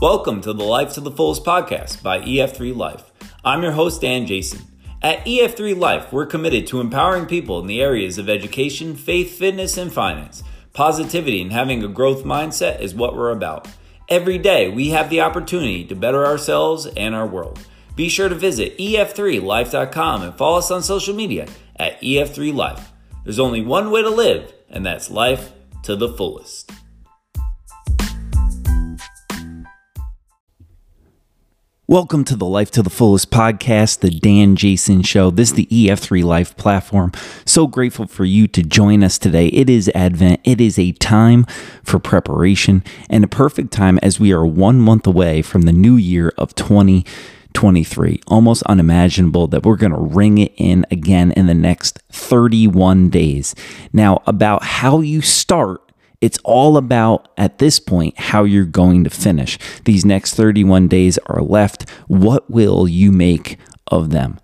Welcome to the Life to the Fullest podcast by EF3 Life. I'm your host, Dan Jason. At EF3 Life, we're committed to empowering people in the areas of education, faith, fitness, and finance. Positivity and having a growth mindset is what we're about. Every day, we have the opportunity to better ourselves and our world. Be sure to visit ef3life.com and follow us on social media at EF3Life. There's only one way to live, and that's life to the fullest. Welcome to the Life to the Fullest podcast, the Dan Jason Show. This is the EF3 Life platform. So grateful for you to join us today. It is Advent, it is a time for preparation and a perfect time as we are one month away from the new year of 2023. Almost unimaginable that we're going to ring it in again in the next 31 days. Now, about how you start it's all about, at this point, how you're going to finish. These next 31 days are left. What will you make of them?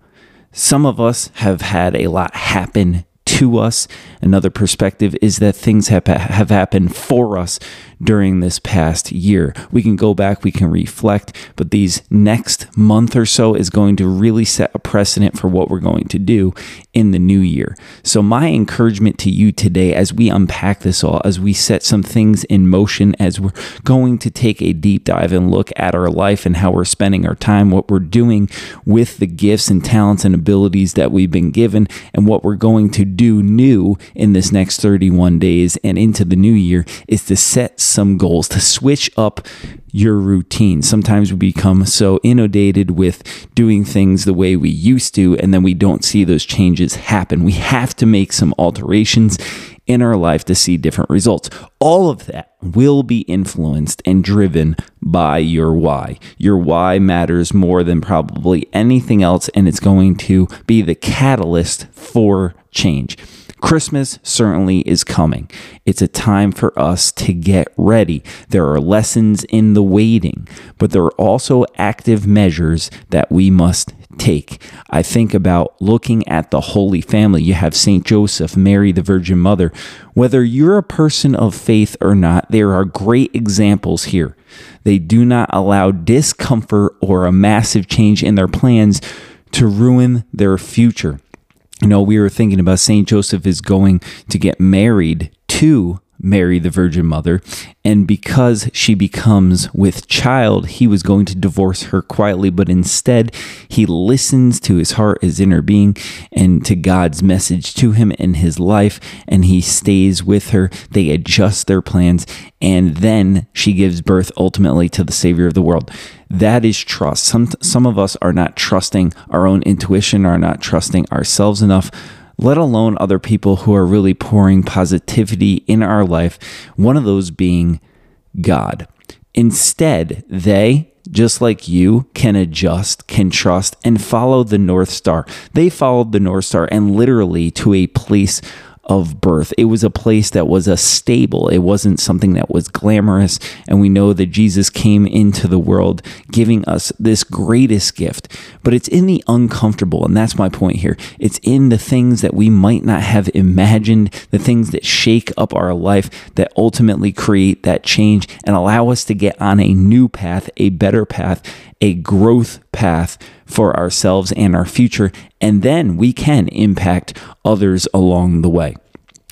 Some of us have had a lot happen to us. Another perspective is that things have, have happened for us during this past year. We can go back, we can reflect, but these next month or so is going to really set a precedent for what we're going to do in the new year. So, my encouragement to you today, as we unpack this all, as we set some things in motion, as we're going to take a deep dive and look at our life and how we're spending our time, what we're doing with the gifts and talents and abilities that we've been given, and what we're going to do new in this next 31 days and into the new year, is to set some goals, to switch up your routine. Sometimes we become so inundated with doing things the way we used to, and then we don't see those changes happen. We have to make some alterations in our life to see different results. All of that will be influenced and driven by your why. Your why matters more than probably anything else, and it's going to be the catalyst for change. Christmas certainly is coming. It's a time for us to get ready. There are lessons in the waiting, but there are also active measures that we must take. I think about looking at the Holy Family. You have St. Joseph, Mary, the Virgin Mother. Whether you're a person of faith or not, there are great examples here. They do not allow discomfort or a massive change in their plans to ruin their future you know, we were thinking about St. Joseph is going to get married to Mary, the Virgin Mother. And because she becomes with child, he was going to divorce her quietly, but instead he listens to his heart, his inner being, and to God's message to him in his life, and he stays with her. They adjust their plans, and then she gives birth ultimately to the Savior of the world. That is trust. Some, some of us are not trusting our own intuition, are not trusting ourselves enough let alone other people who are really pouring positivity in our life, one of those being God. Instead, they, just like you, can adjust, can trust, and follow the North Star. They followed the North Star and literally to a place of birth. It was a place that was a stable. It wasn't something that was glamorous. And we know that Jesus came into the world giving us this greatest gift. But it's in the uncomfortable. And that's my point here. It's in the things that we might not have imagined, the things that shake up our life that ultimately create that change and allow us to get on a new path, a better path, a growth path for ourselves and our future. And then we can impact others along the way.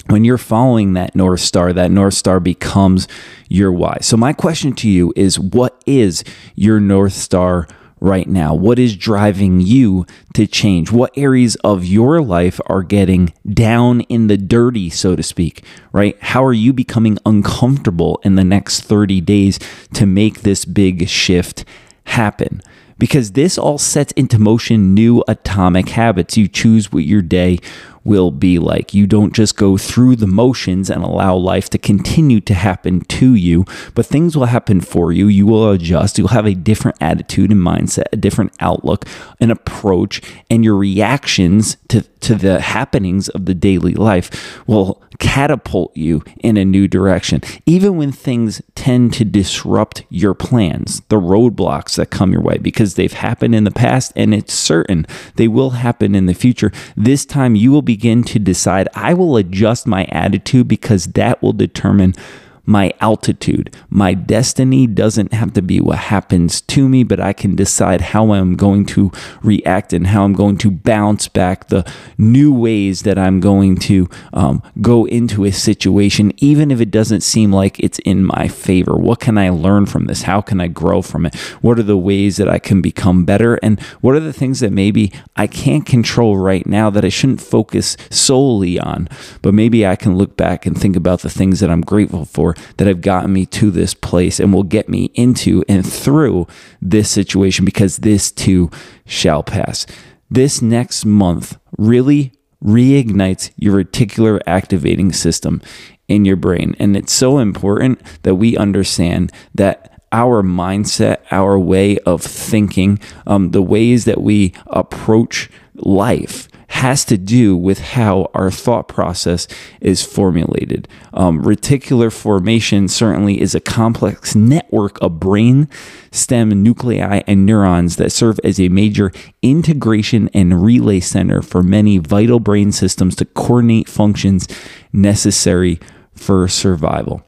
When you're following that North Star, that North Star becomes your why. So, my question to you is what is your North Star? right now? What is driving you to change? What areas of your life are getting down in the dirty, so to speak, right? How are you becoming uncomfortable in the next 30 days to make this big shift happen? Because this all sets into motion new atomic habits. You choose what your day will be like. You don't just go through the motions and allow life to continue to happen to you, but things will happen for you. You will adjust. You'll have a different attitude and mindset, a different outlook, an approach, and your reactions to, to the happenings of the daily life will catapult you in a new direction. Even when things tend to disrupt your plans, the roadblocks that come your way, because they've happened in the past and it's certain they will happen in the future, this time you will be begin to decide, I will adjust my attitude because that will determine my altitude. My destiny doesn't have to be what happens to me, but I can decide how I'm going to react and how I'm going to bounce back the new ways that I'm going to um, go into a situation, even if it doesn't seem like it's in my favor. What can I learn from this? How can I grow from it? What are the ways that I can become better? And what are the things that maybe I can't control right now that I shouldn't focus solely on? But maybe I can look back and think about the things that I'm grateful for that have gotten me to this place and will get me into and through this situation because this too shall pass. This next month really reignites your reticular activating system in your brain. And it's so important that we understand that our mindset, our way of thinking, um, the ways that we approach life has to do with how our thought process is formulated. Um, reticular formation certainly is a complex network of brain stem nuclei and neurons that serve as a major integration and relay center for many vital brain systems to coordinate functions necessary for survival.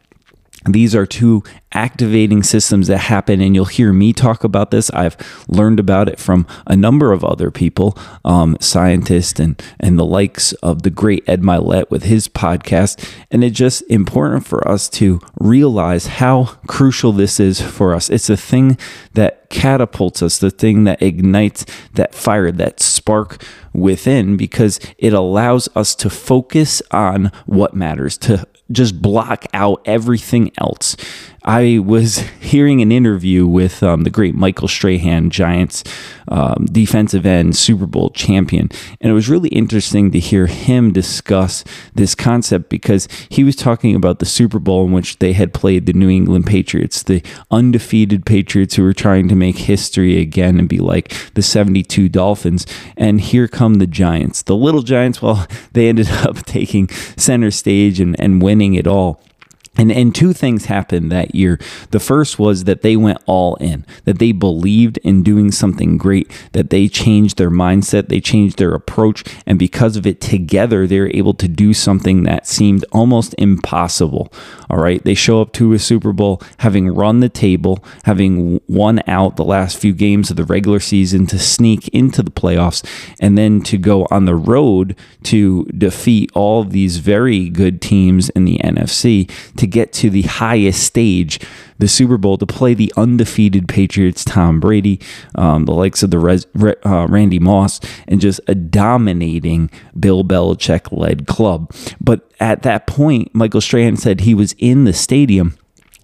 These are two activating systems that happen, and you'll hear me talk about this. I've learned about it from a number of other people, um, scientists and and the likes of the great Ed Mylett with his podcast. And it's just important for us to realize how crucial this is for us. It's a thing that catapults us, the thing that ignites that fire, that spark within, because it allows us to focus on what matters, to just block out everything else. I was hearing an interview with um, the great Michael Strahan, Giants um, defensive end, Super Bowl champion, and it was really interesting to hear him discuss this concept because he was talking about the Super Bowl in which they had played the New England Patriots, the undefeated Patriots who were trying to make history again and be like the 72 Dolphins. And here come the Giants. The little Giants, well, they ended up taking center stage and, and winning it all. And, and two things happened that year. The first was that they went all in, that they believed in doing something great, that they changed their mindset, they changed their approach. And because of it, together, they were able to do something that seemed almost impossible. All right. They show up to a Super Bowl having run the table, having won out the last few games of the regular season to sneak into the playoffs, and then to go on the road to defeat all these very good teams in the NFC. To to get to the highest stage, the Super Bowl, to play the undefeated Patriots, Tom Brady, um, the likes of the Res, uh, Randy Moss, and just a dominating Bill Belichick led club. But at that point, Michael Strahan said he was in the stadium.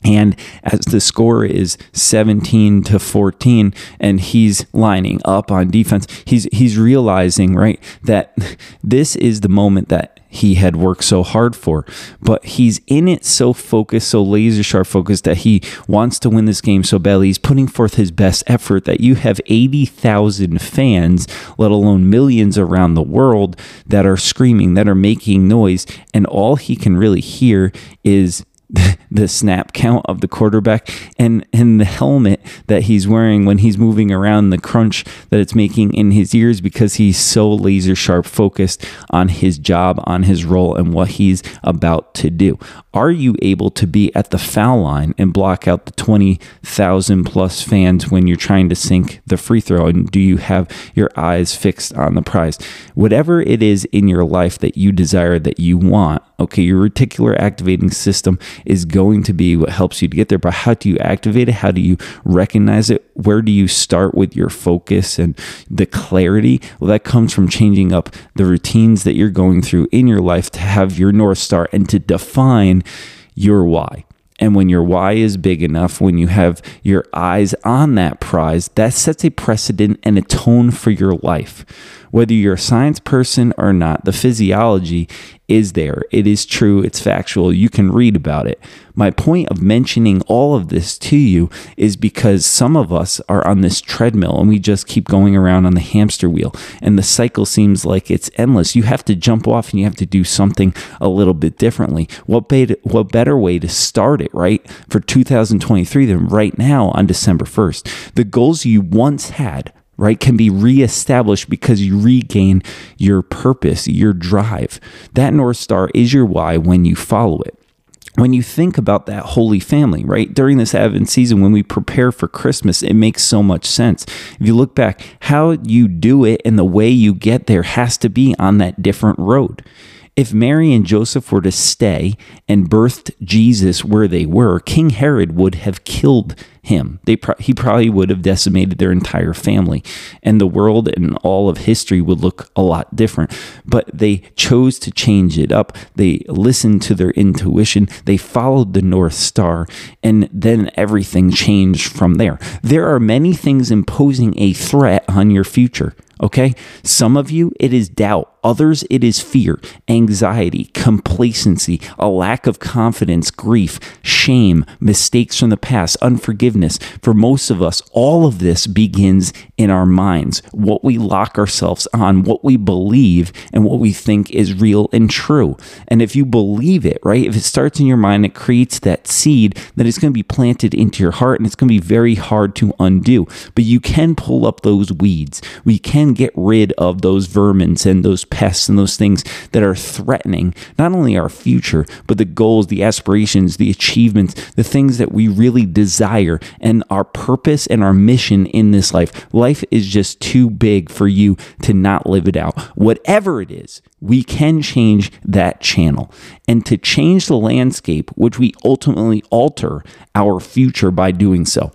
And as the score is 17 to 14 and he's lining up on defense, he's he's realizing, right, that this is the moment that he had worked so hard for. But he's in it so focused, so laser sharp focused that he wants to win this game so badly. He's putting forth his best effort that you have 80,000 fans, let alone millions around the world, that are screaming, that are making noise. And all he can really hear is the snap count of the quarterback and and the helmet that he's wearing when he's moving around the crunch that it's making in his ears because he's so laser sharp focused on his job on his role and what he's about to do. Are you able to be at the foul line and block out the 20,000 plus fans when you're trying to sink the free throw? And do you have your eyes fixed on the prize? Whatever it is in your life that you desire that you want okay your reticular activating system is going to be what helps you to get there. But how do you activate it? How do you recognize it? Where do you start with your focus and the clarity? Well, that comes from changing up the routines that you're going through in your life to have your North Star and to define your why. And when your why is big enough, when you have your eyes on that prize, that sets a precedent and a tone for your life. Whether you're a science person or not, the physiology is there. It is true. It's factual. You can read about it. My point of mentioning all of this to you is because some of us are on this treadmill and we just keep going around on the hamster wheel and the cycle seems like it's endless. You have to jump off and you have to do something a little bit differently. What, what better way to start it, right, for 2023 than right now on December 1st? The goals you once had right, can be reestablished because you regain your purpose, your drive. That North Star is your why when you follow it. when you think about that holy family, right? During this Advent season, when we prepare for Christmas, it makes so much sense. If you look back, how you do it and the way you get there has to be on that different road. If Mary and Joseph were to stay and birthed Jesus where they were, King Herod would have killed him. They pro- he probably would have decimated their entire family, and the world and all of history would look a lot different. But they chose to change it up. They listened to their intuition. They followed the North Star, and then everything changed from there. There are many things imposing a threat on your future. Okay. Some of you, it is doubt. Others, it is fear, anxiety, complacency, a lack of confidence, grief, shame, mistakes from the past, unforgiveness. For most of us, all of this begins in our minds, what we lock ourselves on, what we believe, and what we think is real and true. And if you believe it, right, if it starts in your mind, it creates that seed that is going to be planted into your heart and it's going to be very hard to undo. But you can pull up those weeds. We can get rid of those vermins and those pests and those things that are threatening not only our future, but the goals, the aspirations, the achievements, the things that we really desire, and our purpose and our mission in this life. Life is just too big for you to not live it out. Whatever it is, we can change that channel. And to change the landscape, which we ultimately alter our future by doing so.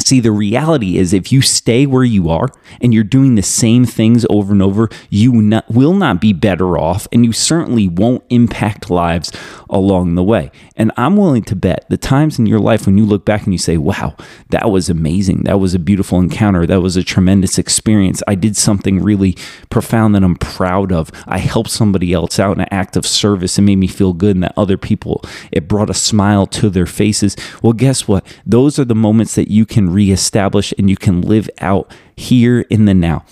See, the reality is if you stay where you are and you're doing the same things over and over, you not, will not be better off and you certainly won't impact lives along the way. And I'm willing to bet the times in your life when you look back and you say, wow, that was amazing. That was a beautiful encounter. That was a tremendous experience. I did something really profound that I'm proud of. I helped somebody else out in an act of service and made me feel good and that other people, it brought a smile to their faces. Well, guess what? Those are the moments that you can reestablish and you can live out here in the now.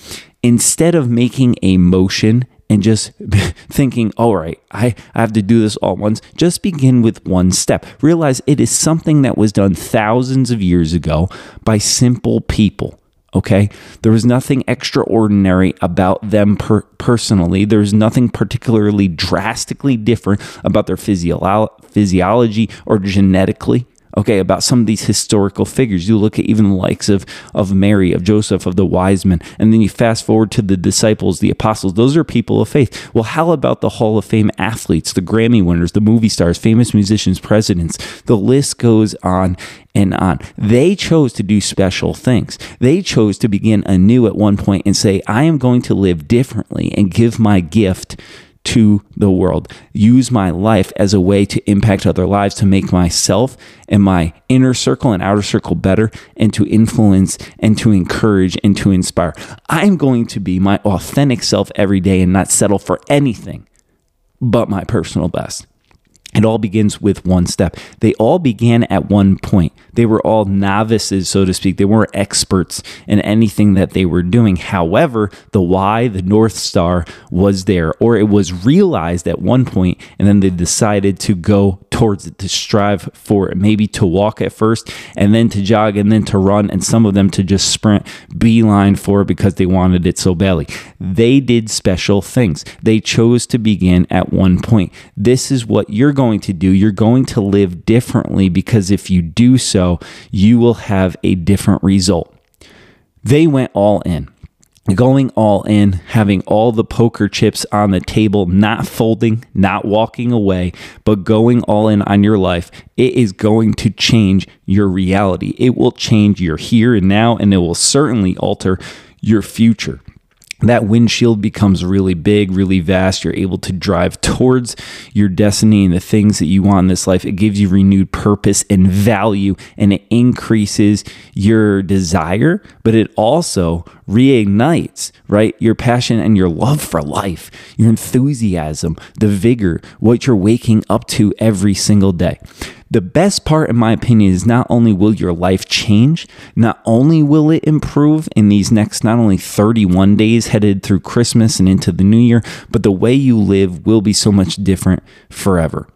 Instead of making a motion and just thinking, all right, I, I have to do this all once, just begin with one step. Realize it is something that was done thousands of years ago by simple people. Okay. There was nothing extraordinary about them per- personally. There was nothing particularly drastically different about their physio- physiology or genetically okay, about some of these historical figures. You look at even the likes of, of Mary, of Joseph, of the wise men, and then you fast forward to the disciples, the apostles. Those are people of faith. Well, how about the Hall of Fame athletes, the Grammy winners, the movie stars, famous musicians, presidents? The list goes on and on. They chose to do special things. They chose to begin anew at one point and say, I am going to live differently and give my gift to the world. Use my life as a way to impact other lives, to make myself and my inner circle and outer circle better, and to influence and to encourage and to inspire. I'm going to be my authentic self every day and not settle for anything but my personal best. It all begins with one step. They all began at one point. They were all novices, so to speak. They weren't experts in anything that they were doing. However, the why, the North Star, was there, or it was realized at one point, and then they decided to go towards it, to strive for it, maybe to walk at first, and then to jog, and then to run, and some of them to just sprint beeline for it because they wanted it so badly. They did special things. They chose to begin at one point. This is what you're going going to do, you're going to live differently because if you do so, you will have a different result. They went all in going all in, having all the poker chips on the table, not folding, not walking away, but going all in on your life, it is going to change your reality. It will change your here and now, and it will certainly alter your future that windshield becomes really big, really vast. You're able to drive towards your destiny and the things that you want in this life. It gives you renewed purpose and value, and it increases your desire, but it also reignites, right? Your passion and your love for life, your enthusiasm, the vigor, what you're waking up to every single day. The best part, in my opinion, is not only will your life change, not only will it improve in these next not only 31 days headed through Christmas and into the new year, but the way you live will be so much different forever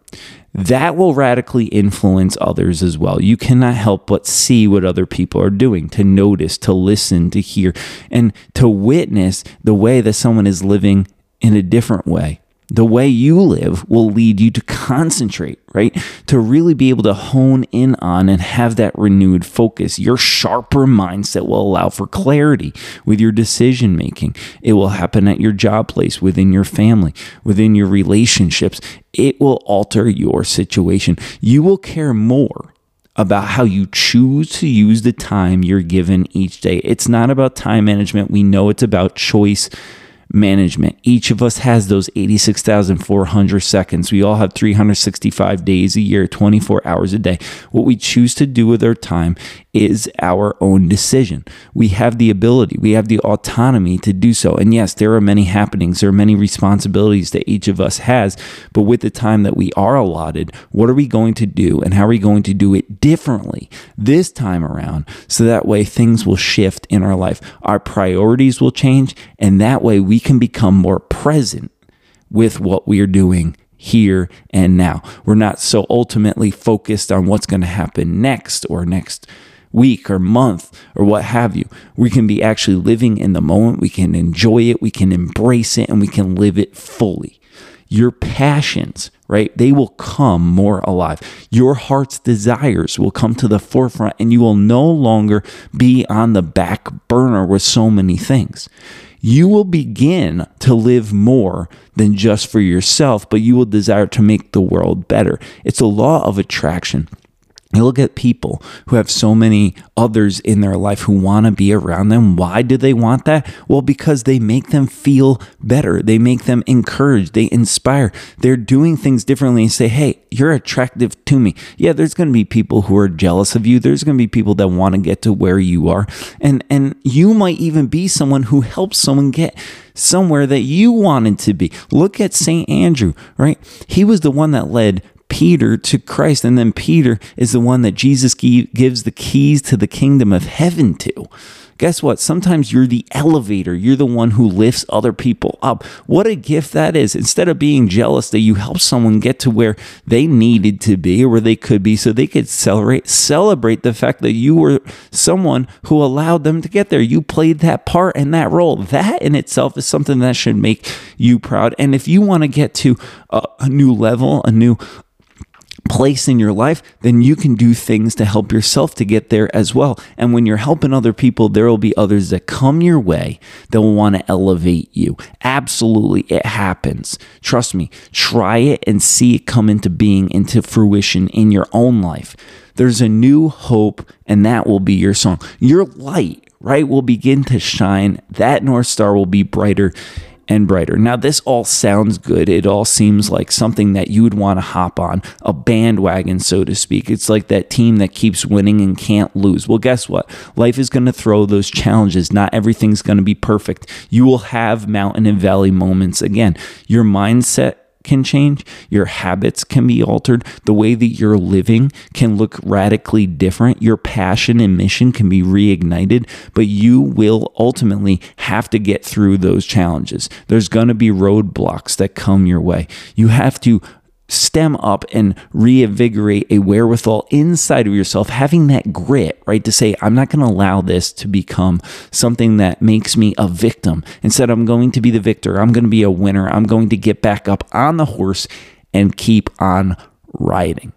that will radically influence others as well. You cannot help but see what other people are doing, to notice, to listen, to hear, and to witness the way that someone is living in a different way the way you live will lead you to concentrate, right? To really be able to hone in on and have that renewed focus. Your sharper mindset will allow for clarity with your decision making. It will happen at your job place, within your family, within your relationships. It will alter your situation. You will care more about how you choose to use the time you're given each day. It's not about time management. We know it's about choice management. Each of us has those 86,400 seconds. We all have 365 days a year, 24 hours a day. What we choose to do with our time is our own decision. We have the ability, we have the autonomy to do so. And yes, there are many happenings, there are many responsibilities that each of us has. But with the time that we are allotted, what are we going to do and how are we going to do it differently this time around so that way things will shift in our life? Our priorities will change, and that way can become more present with what we are doing here and now. We're not so ultimately focused on what's going to happen next or next week or month or what have you. We can be actually living in the moment. We can enjoy it. We can embrace it and we can live it fully. Your passions, right? They will come more alive. Your heart's desires will come to the forefront and you will no longer be on the back burner with so many things. You will begin to live more than just for yourself, but you will desire to make the world better. It's a law of attraction. You look at people who have so many others in their life who want to be around them. Why do they want that? Well, because they make them feel better. They make them encouraged. They inspire. They're doing things differently and say, hey, you're attractive to me. Yeah, there's going to be people who are jealous of you. There's going to be people that want to get to where you are. And, and you might even be someone who helps someone get somewhere that you wanted to be. Look at St. Andrew, right? He was the one that led Peter to Christ. And then Peter is the one that Jesus gives the keys to the kingdom of heaven to. Guess what? Sometimes you're the elevator. You're the one who lifts other people up. What a gift that is. Instead of being jealous that you help someone get to where they needed to be or where they could be so they could celebrate, celebrate the fact that you were someone who allowed them to get there. You played that part and that role. That in itself is something that should make you proud. And if you want to get to a, a new level, a new place in your life, then you can do things to help yourself to get there as well. And when you're helping other people, there will be others that come your way that will want to elevate you. Absolutely, it happens. Trust me, try it and see it come into being, into fruition in your own life. There's a new hope, and that will be your song. Your light, right, will begin to shine. That North Star will be brighter and brighter. Now, this all sounds good. It all seems like something that you would want to hop on, a bandwagon, so to speak. It's like that team that keeps winning and can't lose. Well, guess what? Life is going to throw those challenges. Not everything's going to be perfect. You will have mountain and valley moments again. Your mindset can change, your habits can be altered, the way that you're living can look radically different, your passion and mission can be reignited, but you will ultimately have to get through those challenges. There's going to be roadblocks that come your way. You have to stem up and reinvigorate a wherewithal inside of yourself, having that grit, right? To say, I'm not going to allow this to become something that makes me a victim. Instead, I'm going to be the victor. I'm going to be a winner. I'm going to get back up on the horse and keep on riding.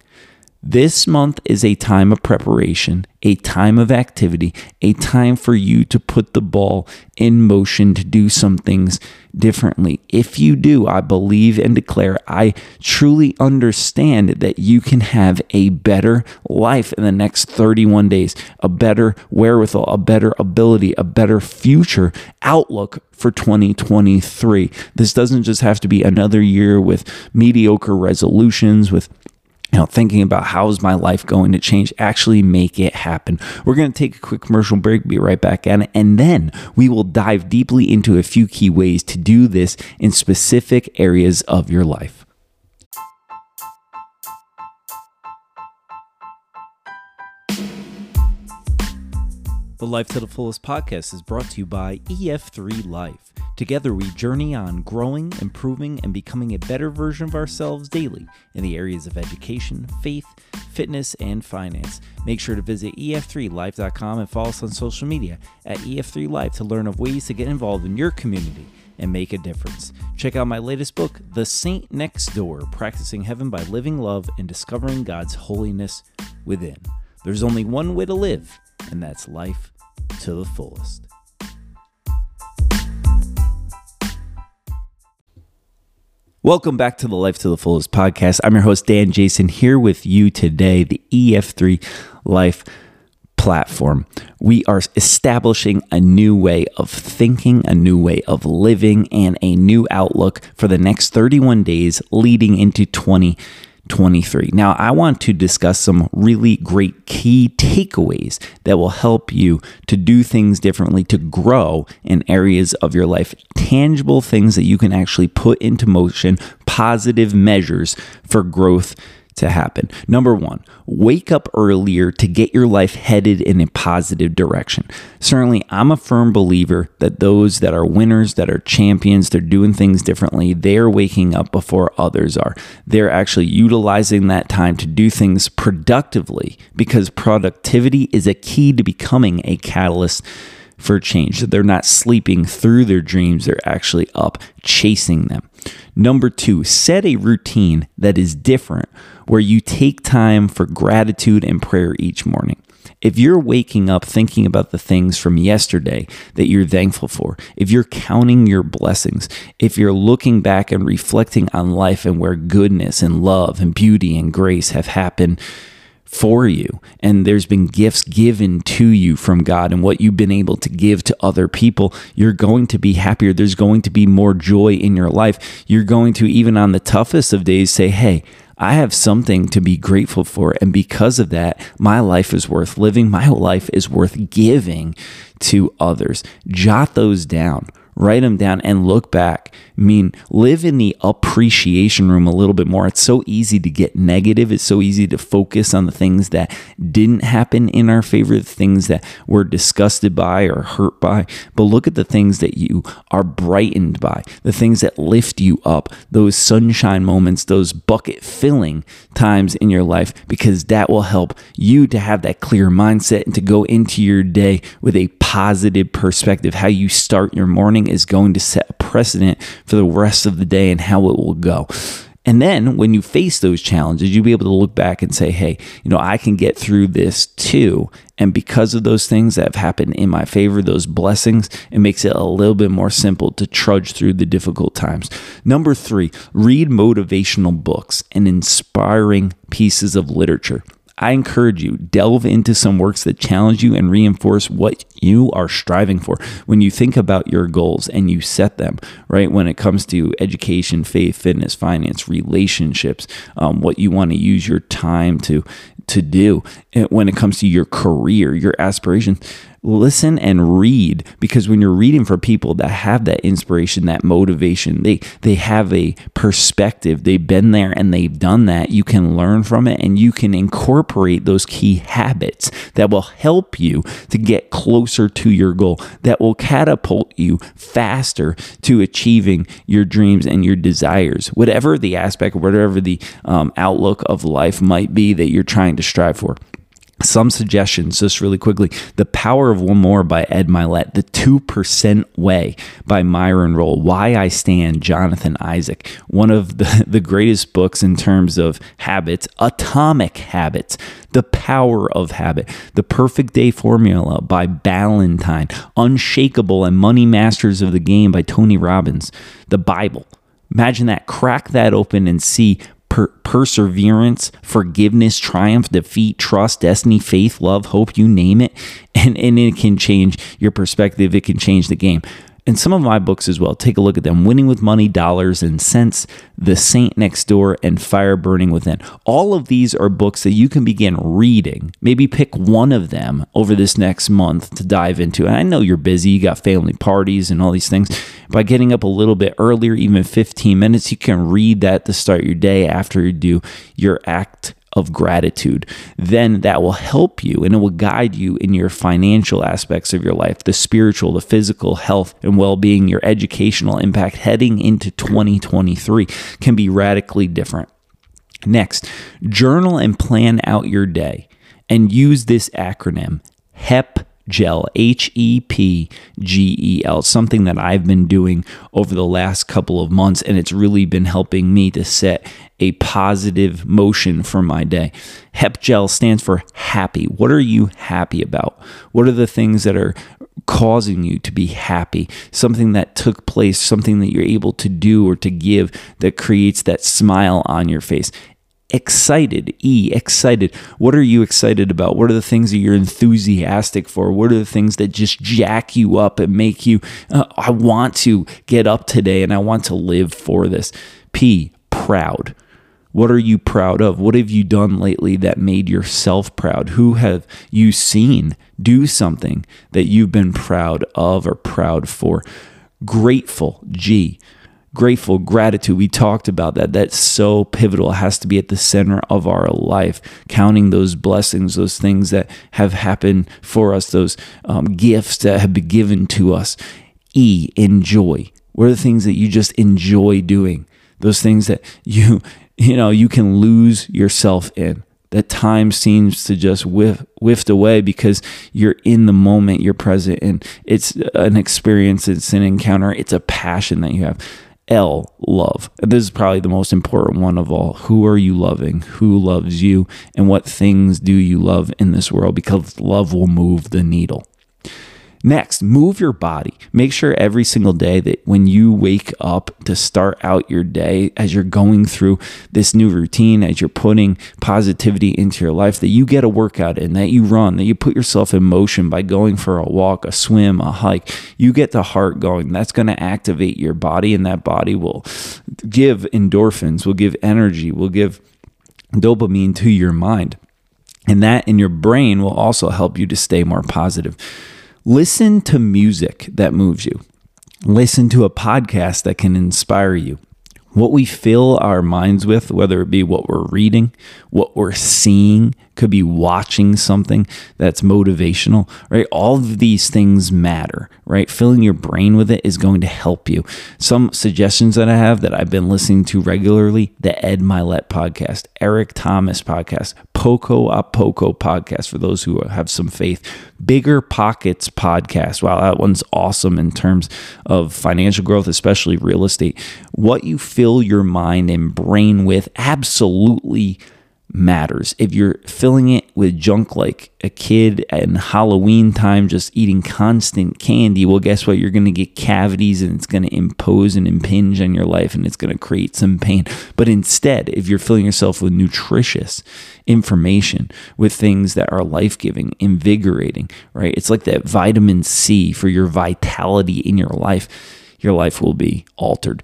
This month is a time of preparation, a time of activity, a time for you to put the ball in motion to do some things differently. If you do, I believe and declare, I truly understand that you can have a better life in the next 31 days, a better wherewithal, a better ability, a better future outlook for 2023. This doesn't just have to be another year with mediocre resolutions, with you know, thinking about how is my life going to change, actually make it happen. We're going to take a quick commercial break, be right back at it, and then we will dive deeply into a few key ways to do this in specific areas of your life. The Life to the Fullest podcast is brought to you by EF3 Life. Together, we journey on growing, improving, and becoming a better version of ourselves daily in the areas of education, faith, fitness, and finance. Make sure to visit ef3life.com and follow us on social media at ef3life to learn of ways to get involved in your community and make a difference. Check out my latest book, The Saint Next Door Practicing Heaven by Living Love and Discovering God's Holiness Within. There's only one way to live, and that's life to the fullest. Welcome back to the Life to the Fullest podcast. I'm your host, Dan Jason, here with you today, the EF3 Life platform. We are establishing a new way of thinking, a new way of living, and a new outlook for the next 31 days leading into 2023. Now, I want to discuss some really great key takeaways that will help you to do things differently, to grow in areas of your life, tangible things that you can actually put into motion, positive measures for growth to happen. Number one, wake up earlier to get your life headed in a positive direction. Certainly, I'm a firm believer that those that are winners, that are champions, they're doing things differently, they're waking up before others are. They're actually utilizing that time to do things productively because productivity is a key to becoming a catalyst for change. They're not sleeping through their dreams, they're actually up chasing them. Number two, set a routine that is different where you take time for gratitude and prayer each morning. If you're waking up thinking about the things from yesterday that you're thankful for, if you're counting your blessings, if you're looking back and reflecting on life and where goodness and love and beauty and grace have happened for you and there's been gifts given to you from God and what you've been able to give to other people, you're going to be happier. There's going to be more joy in your life. You're going to, even on the toughest of days, say, Hey, I have something to be grateful for. And because of that, my life is worth living. My life is worth giving to others. Jot those down write them down and look back. I mean, live in the appreciation room a little bit more. It's so easy to get negative. It's so easy to focus on the things that didn't happen in our favor, the things that we're disgusted by or hurt by. But look at the things that you are brightened by, the things that lift you up, those sunshine moments, those bucket filling times in your life, because that will help you to have that clear mindset and to go into your day with a positive perspective. How you start your morning is going to set a precedent for the rest of the day and how it will go. And then when you face those challenges, you'll be able to look back and say, hey, you know, I can get through this too. And because of those things that have happened in my favor, those blessings, it makes it a little bit more simple to trudge through the difficult times. Number three, read motivational books and inspiring pieces of literature. I encourage you, delve into some works that challenge you and reinforce what you are striving for. When you think about your goals and you set them, right, when it comes to education, faith, fitness, finance, relationships, um, what you want to use your time to to do when it comes to your career, your aspirations listen and read. Because when you're reading for people that have that inspiration that motivation they they have a perspective. They've been there and they've done that. You can learn from it and you can incorporate those key habits that will help you to get closer to your goal that will catapult you faster to achieving your dreams and your desires. Whatever the aspect whatever the um, outlook of life might be that you're trying to strive for some suggestions just really quickly. The power of one more by ed mylett the 2% way by myron rolle why i stand jonathan isaac. One of the, the greatest books in terms of habits atomic habits the power of habit the perfect day formula by Ballantyne unshakable and money masters of the game by tony robbins the bible. Imagine that. Crack that open and see per- perseverance, forgiveness, triumph, defeat, trust, destiny, faith, love, hope, you name it. And, and it can change your perspective, it can change the game and some of my books as well. Take a look at them Winning with Money, Dollars and Cents, The Saint Next Door, and Fire Burning Within. All of these are books that you can begin reading. Maybe pick one of them over this next month to dive into. And I know you're busy, you got family parties and all these things. By getting up a little bit earlier, even 15 minutes, you can read that to start your day after you do your act of gratitude, then that will help you and it will guide you in your financial aspects of your life, the spiritual, the physical health and well being, your educational impact heading into 2023 can be radically different. Next, journal and plan out your day and use this acronym HEP Gel, H E P G E L, something that I've been doing over the last couple of months, and it's really been helping me to set a positive motion for my day. HEP Gel stands for happy. What are you happy about? What are the things that are causing you to be happy? Something that took place, something that you're able to do or to give that creates that smile on your face excited. E, excited. What are you excited about? What are the things that you're enthusiastic for? What are the things that just jack you up and make you, uh, I want to get up today and I want to live for this? P, proud. What are you proud of? What have you done lately that made yourself proud? Who have you seen do something that you've been proud of or proud for? Grateful, G grateful, gratitude. We talked about that. That's so pivotal. It has to be at the center of our life, counting those blessings, those things that have happened for us, those um, gifts that have been given to us. E, enjoy. What are the things that you just enjoy doing? Those things that you, you know, you can lose yourself in that time seems to just whiff, whiffed away because you're in the moment, you're present, and it's an experience, it's an encounter, it's a passion that you have. L, love. And this is probably the most important one of all. Who are you loving? Who loves you? And what things do you love in this world? Because love will move the needle. Next, move your body. Make sure every single day that when you wake up to start out your day, as you're going through this new routine, as you're putting positivity into your life, that you get a workout in, that you run, that you put yourself in motion by going for a walk, a swim, a hike. You get the heart going. That's going to activate your body, and that body will give endorphins, will give energy, will give dopamine to your mind. And that in your brain will also help you to stay more positive. Listen to music that moves you. Listen to a podcast that can inspire you. What we fill our minds with, whether it be what we're reading, what we're seeing, could be watching something that's motivational, right? All of these things matter, right? Filling your brain with it is going to help you. Some suggestions that I have that I've been listening to regularly the Ed Mylett podcast, Eric Thomas podcast, Poco a Poco podcast for those who have some faith, Bigger Pockets podcast. Wow, that one's awesome in terms of financial growth, especially real estate. What you fill your mind and brain with absolutely matters. If you're filling it with junk like a kid in Halloween time just eating constant candy, well, guess what? You're going to get cavities and it's going to impose and impinge on your life and it's going to create some pain. But instead, if you're filling yourself with nutritious information, with things that are life giving, invigorating, right? It's like that vitamin C for your vitality in your life. Your life will be altered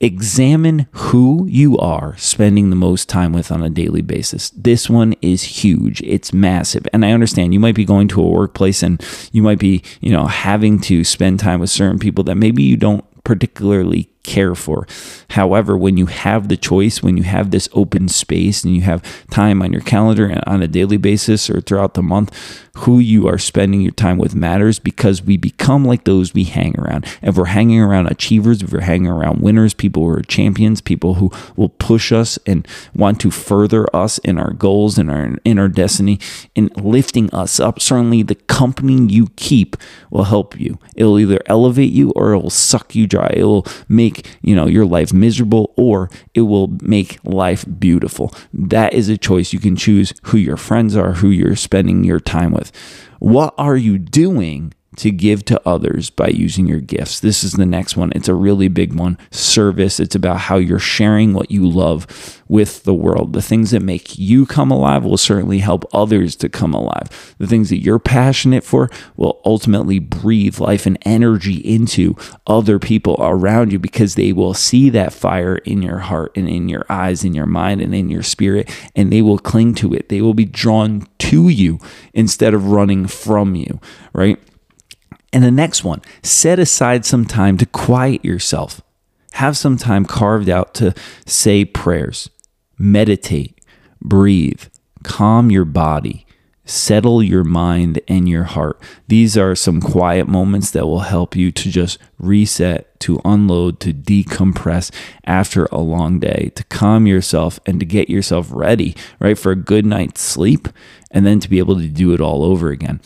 examine who you are spending the most time with on a daily basis. This one is huge. It's massive. And I understand you might be going to a workplace and you might be, you know, having to spend time with certain people that maybe you don't particularly care for. However, when you have the choice, when you have this open space and you have time on your calendar on a daily basis or throughout the month, who you are spending your time with matters because we become like those we hang around. If we're hanging around achievers, if we're hanging around winners, people who are champions, people who will push us and want to further us in our goals and our in our destiny and lifting us up, certainly the company you keep will help you. It'll either elevate you or it will suck you dry. It will make you know, your life miserable or it will make life beautiful. That is a choice. You can choose who your friends are, who you're spending your time with. What are you doing to give to others by using your gifts. This is the next one. It's a really big one. Service. It's about how you're sharing what you love with the world. The things that make you come alive will certainly help others to come alive. The things that you're passionate for will ultimately breathe life and energy into other people around you because they will see that fire in your heart and in your eyes, in your mind, and in your spirit, and they will cling to it. They will be drawn to you instead of running from you, right? And the next one, set aside some time to quiet yourself. Have some time carved out to say prayers, meditate, breathe, calm your body, settle your mind and your heart. These are some quiet moments that will help you to just reset, to unload, to decompress after a long day, to calm yourself and to get yourself ready, right, for a good night's sleep and then to be able to do it all over again.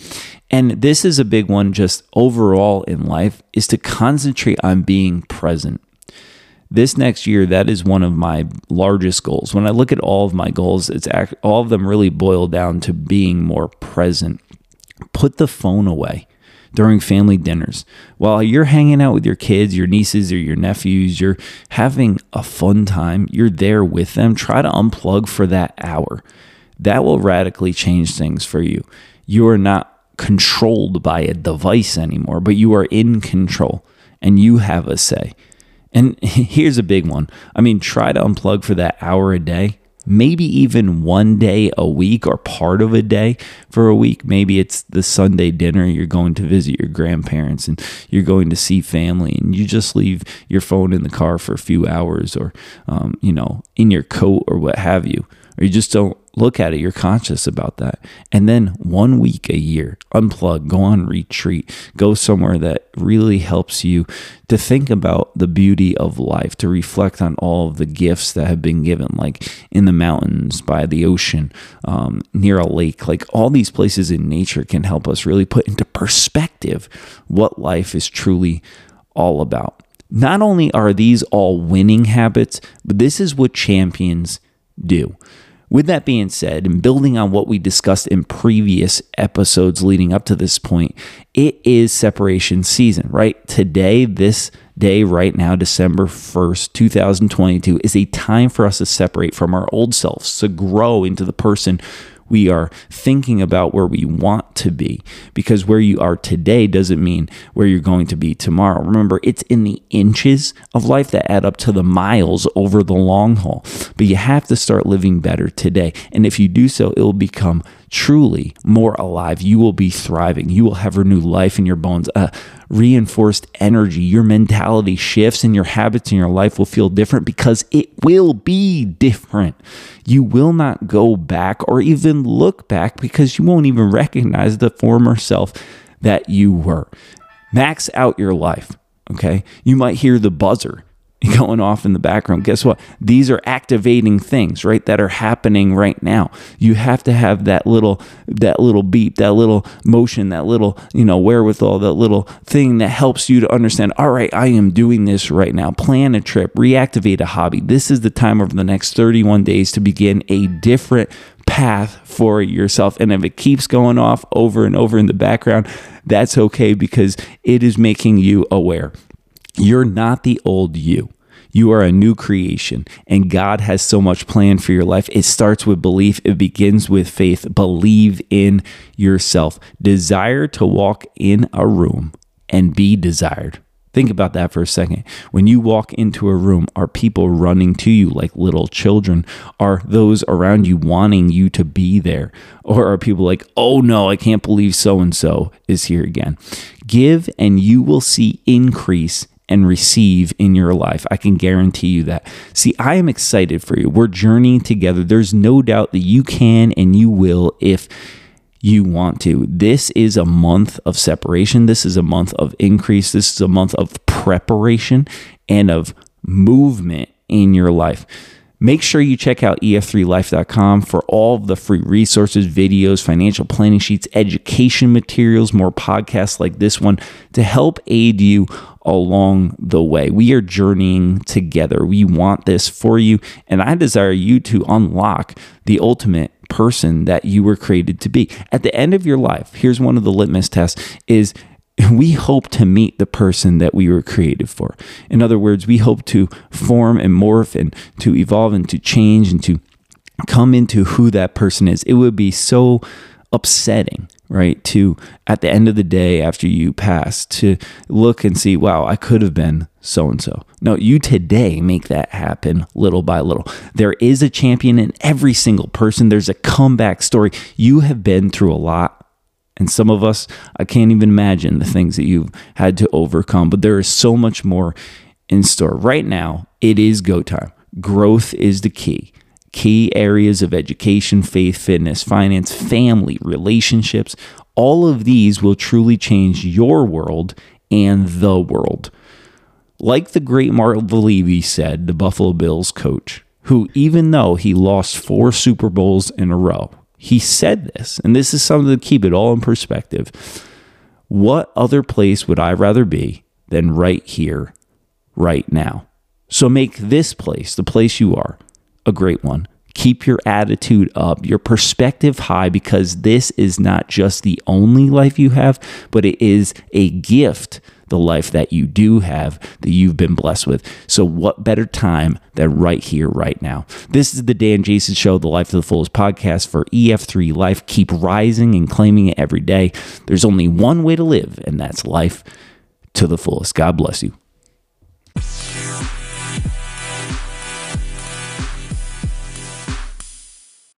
And this is a big one just overall in life is to concentrate on being present. This next year that is one of my largest goals. When i look at all of my goals it's act, all of them really boil down to being more present. Put the phone away during family dinners. While you're hanging out with your kids your nieces or your nephews you're having a fun time you're there with them try to unplug for that hour. That will radically change things for you. You are not controlled by a device anymore but you are in control and you have a say and here's a big one. I mean, try to unplug for that hour a day, maybe even one day a week or part of a day for a week. Maybe it's the Sunday dinner, you're going to visit your grandparents and you're going to see family, and you just leave your phone in the car for a few hours or, um, you know, in your coat or what have you. Or you just don't look at it, you're conscious about that. And then one week a year, unplug, go on retreat, go somewhere that really helps you to think about the beauty of life, to reflect on all of the gifts that have been given, like in the mountains, by the ocean, um, near a lake. Like all these places in nature can help us really put into perspective what life is truly all about. Not only are these all winning habits, but this is what champions do. With that being said, and building on what we discussed in previous episodes leading up to this point, it is separation season, right? Today, this day, right now, December 1st, 2022, is a time for us to separate from our old selves, to grow into the person we are thinking about where we want to be because where you are today doesn't mean where you're going to be tomorrow. Remember, it's in the inches of life that add up to the miles over the long haul. But you have to start living better today. And if you do so, it will become truly more alive. You will be thriving. You will have renewed life in your bones, uh, reinforced energy. Your mentality shifts and your habits in your life will feel different because it will be different. You will not go back or even look back because you won't even recognize the former self that you were. Max out your life. Okay. You might hear the buzzer going off in the background. Guess what? These are activating things, right? That are happening right now. You have to have that little that little beep, that little motion, that little, you know, wherewithal, that little thing that helps you to understand, all right, I am doing this right now. Plan a trip, reactivate a hobby. This is the time over the next 31 days to begin a different path for yourself. And if it keeps going off over and over in the background, that's okay because it is making you aware. You're not the old you. You are a new creation, and God has so much planned for your life. It starts with belief, it begins with faith. Believe in yourself. Desire to walk in a room and be desired. Think about that for a second. When you walk into a room, are people running to you like little children? Are those around you wanting you to be there? Or are people like, oh no, I can't believe so and so is here again? Give and you will see increase and receive in your life. I can guarantee you that. See, I am excited for you. We're journeying together. There's no doubt that you can and you will if you want to. This is a month of separation. This is a month of increase. This is a month of preparation and of movement in your life. Make sure you check out ef3life.com for all of the free resources, videos, financial planning sheets, education materials, more podcasts like this one to help aid you along the way. We are journeying together. We want this for you, and I desire you to unlock the ultimate person that you were created to be. At the end of your life, here's one of the litmus tests is we hope to meet the person that we were created for. In other words, we hope to form and morph and to evolve and to change and to come into who that person is. It would be so upsetting, right? To at the end of the day after you pass, to look and see, wow, I could have been so and so. No, you today make that happen little by little. There is a champion in every single person, there's a comeback story. You have been through a lot and some of us, I can't even imagine the things that you've had to overcome, but there is so much more in store. Right now, it is go time. Growth is the key. key areas of education, faith, fitness, finance, family, relationships. All of these will truly change your world and the world. Like the great Marv Levy said, the Buffalo Bills coach, who, even though he lost four Super Bowls in a row, he said this, and this is something to keep it all in perspective. What other place would I rather be than right here, right now? So make this place, the place you are, a great one. Keep your attitude up, your perspective high, because this is not just the only life you have, but it is a gift, the life that you do have, that you've been blessed with. So, what better time than right here, right now? This is the Dan Jason Show, the Life to the Fullest podcast for EF3 Life. Keep rising and claiming it every day. There's only one way to live, and that's life to the fullest. God bless you.